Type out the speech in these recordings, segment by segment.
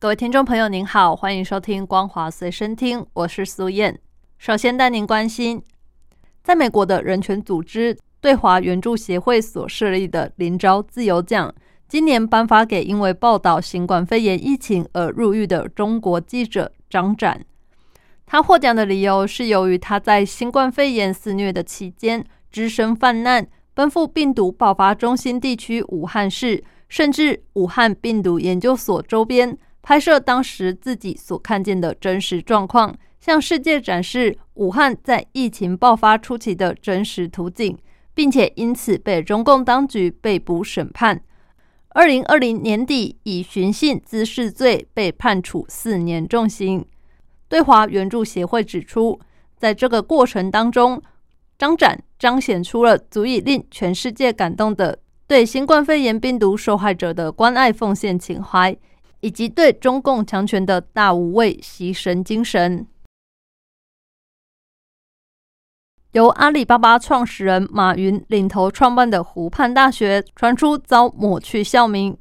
各位听众朋友，您好，欢迎收听《光华随身听》，我是苏燕。首先带您关心，在美国的人权组织对华援助协会所设立的林昭自由奖，今年颁发给因为报道新冠肺炎疫情而入狱的中国记者张展。他获奖的理由是由于他在新冠肺炎肆虐的期间，只身犯难，奔赴病毒爆发中心地区武汉市，甚至武汉病毒研究所周边。拍摄当时自己所看见的真实状况，向世界展示武汉在疫情爆发初期的真实图景，并且因此被中共当局被捕审判。二零二零年底，以寻衅滋事罪被判处四年重刑。对华援助协会指出，在这个过程当中，张展彰显出了足以令全世界感动的对新冠肺炎病毒受害者的关爱奉献情怀。以及对中共强权的大无畏牺牲精神。由阿里巴巴创始人马云领头创办的湖畔大学传出遭抹去校名。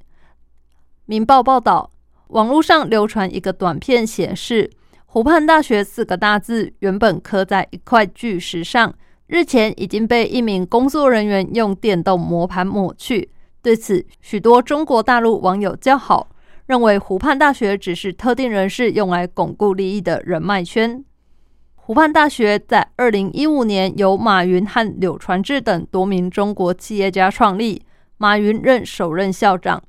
民报报道，网络上流传一个短片，显示“湖畔大学”四个大字原本刻在一块巨石上，日前已经被一名工作人员用电动磨盘抹去。对此，许多中国大陆网友叫好。认为湖畔大学只是特定人士用来巩固利益的人脉圈。湖畔大学在二零一五年由马云和柳传志等多名中国企业家创立，马云任首任校长。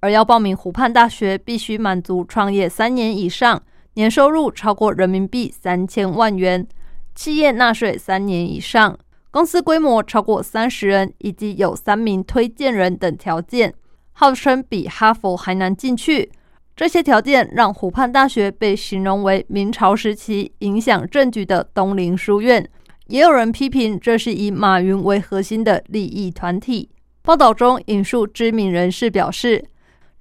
而要报名湖畔大学，必须满足创业三年以上，年收入超过人民币三千万元，企业纳税三年以上，公司规模超过三十人，以及有三名推荐人等条件。号称比哈佛还难进去，这些条件让湖畔大学被形容为明朝时期影响政局的东林书院。也有人批评这是以马云为核心的利益团体。报道中引述知名人士表示，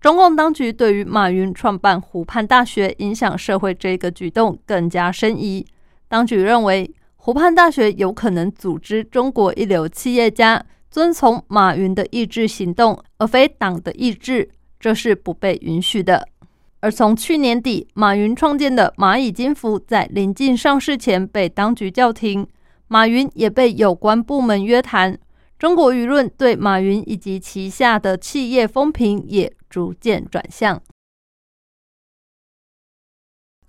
中共当局对于马云创办湖畔大学影响社会这个举动更加深疑。当局认为，湖畔大学有可能组织中国一流企业家。遵从马云的意志行动，而非党的意志，这是不被允许的。而从去年底，马云创建的蚂蚁金服在临近上市前被当局叫停，马云也被有关部门约谈。中国舆论对马云以及旗下的企业风评也逐渐转向。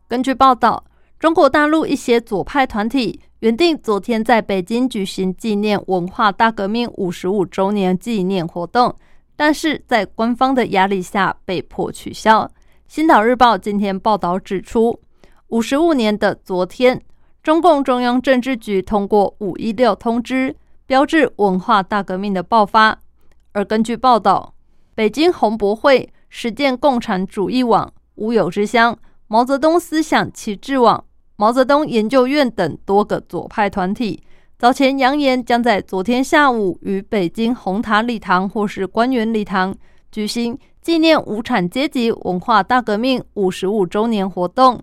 根据报道，中国大陆一些左派团体。原定昨天在北京举行纪念文化大革命五十五周年纪念活动，但是在官方的压力下被迫取消。新岛日报今天报道指出，五十五年的昨天，中共中央政治局通过五一六通知，标志文化大革命的爆发。而根据报道，北京红博会、实践共产主义网、乌有之乡、毛泽东思想旗帜网。毛泽东研究院等多个左派团体早前扬言，将在昨天下午于北京红塔礼堂或是官员礼堂举行纪念无产阶级文化大革命五十五周年活动。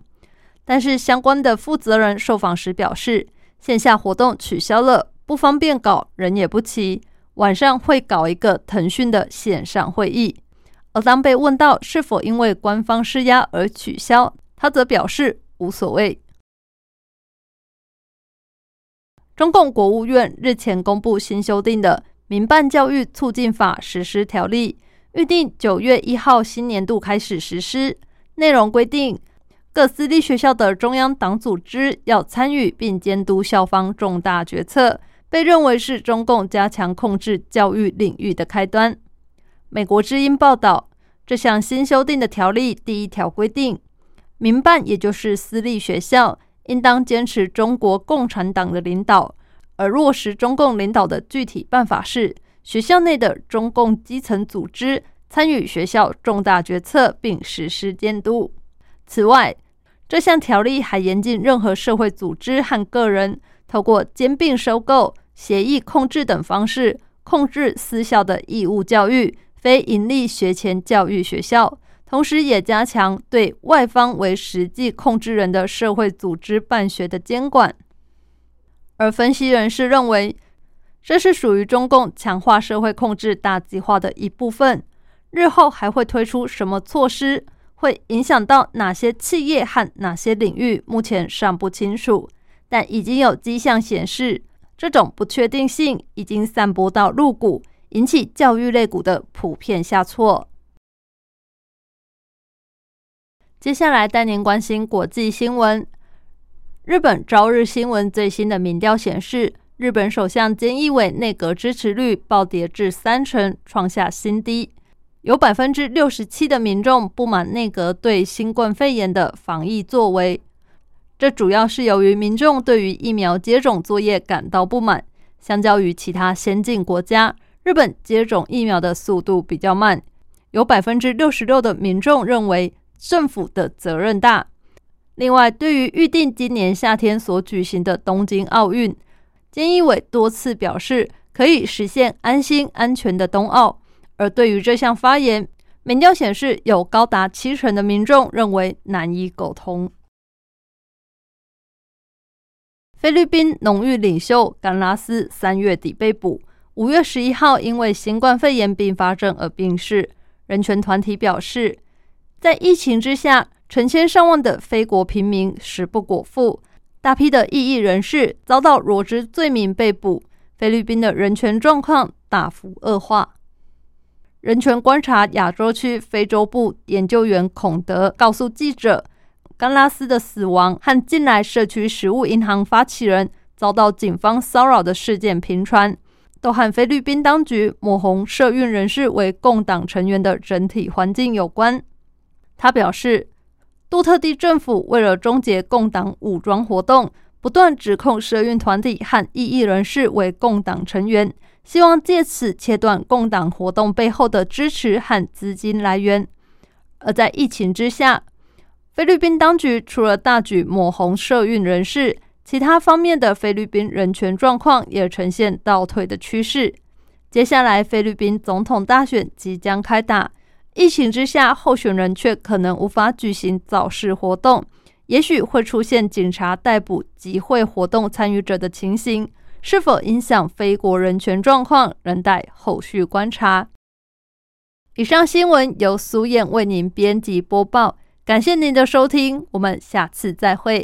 但是，相关的负责人受访时表示，线下活动取消了，不方便搞，人也不齐，晚上会搞一个腾讯的线上会议。而当被问到是否因为官方施压而取消，他则表示无所谓。中共国务院日前公布新修订的《民办教育促进法实施条例》，预定九月一号新年度开始实施。内容规定，各私立学校的中央党组织要参与并监督校方重大决策，被认为是中共加强控制教育领域的开端。美国之音报道，这项新修订的条例第一条规定，民办也就是私立学校。应当坚持中国共产党的领导，而落实中共领导的具体办法是：学校内的中共基层组织参与学校重大决策并实施监督。此外，这项条例还严禁任何社会组织和个人透过兼并收购、协议控制等方式控制私校的义务教育、非营利学前教育学校。同时，也加强对外方为实际控制人的社会组织办学的监管。而分析人士认为，这是属于中共强化社会控制大计划的一部分。日后还会推出什么措施，会影响到哪些企业和哪些领域，目前尚不清楚。但已经有迹象显示，这种不确定性已经散播到入股，引起教育类股的普遍下挫。接下来带您关心国际新闻。日本朝日新闻最新的民调显示，日本首相菅义伟内阁支持率暴跌至三成，创下新低。有百分之六十七的民众不满内阁对新冠肺炎的防疫作为，这主要是由于民众对于疫苗接种作业感到不满。相较于其他先进国家，日本接种疫苗的速度比较慢。有百分之六十六的民众认为。政府的责任大。另外，对于预定今年夏天所举行的东京奥运，菅义伟多次表示可以实现安心安全的冬奥。而对于这项发言，民调显示有高达七成的民众认为难以沟通。菲律宾农域领袖甘拉斯三月底被捕，五月十一号因为新冠肺炎并发症而病逝。人权团体表示。在疫情之下，成千上万的非国平民食不果腹，大批的异议人士遭到罗职罪名被捕，菲律宾的人权状况大幅恶化。人权观察亚洲区非洲部研究员孔德告诉记者，甘拉斯的死亡和近来社区食物银行发起人遭到警方骚扰的事件频传，都和菲律宾当局抹红社运人士为共党成员的整体环境有关。他表示，杜特地政府为了终结共党武装活动，不断指控社运团体和异议人士为共党成员，希望借此切断共党活动背后的支持和资金来源。而在疫情之下，菲律宾当局除了大举抹红社运人士，其他方面的菲律宾人权状况也呈现倒退的趋势。接下来，菲律宾总统大选即将开打。疫情之下，候选人却可能无法举行造势活动，也许会出现警察逮捕集会活动参与者的情形，是否影响非国人权状况，仍待后续观察。以上新闻由苏燕为您编辑播报，感谢您的收听，我们下次再会。